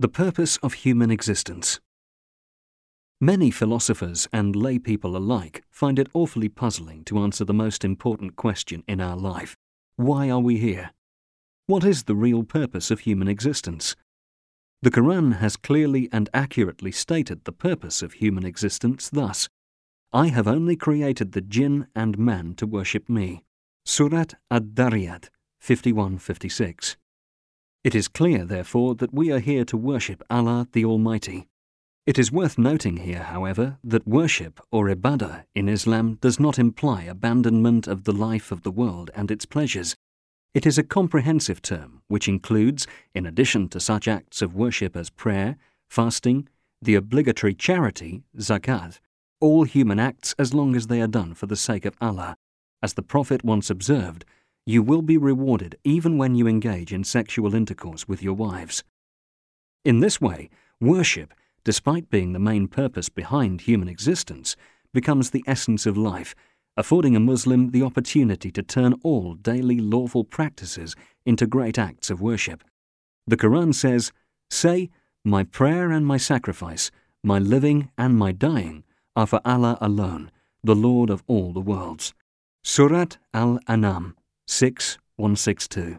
The purpose of human existence. Many philosophers and lay people alike find it awfully puzzling to answer the most important question in our life why are we here? What is the real purpose of human existence? The Quran has clearly and accurately stated the purpose of human existence thus I have only created the jinn and man to worship me. Surat Ad Dariyat 5156. It is clear, therefore, that we are here to worship Allah the Almighty. It is worth noting here, however, that worship or ibadah in Islam does not imply abandonment of the life of the world and its pleasures. It is a comprehensive term which includes, in addition to such acts of worship as prayer, fasting, the obligatory charity, zakat, all human acts as long as they are done for the sake of Allah. As the Prophet once observed, you will be rewarded even when you engage in sexual intercourse with your wives. In this way, worship, despite being the main purpose behind human existence, becomes the essence of life affording a Muslim the opportunity to turn all daily lawful practices into great acts of worship. The Quran says, Say, My prayer and my sacrifice, my living and my dying, are for Allah alone, the Lord of all the worlds. Surat Al An'am 6 162.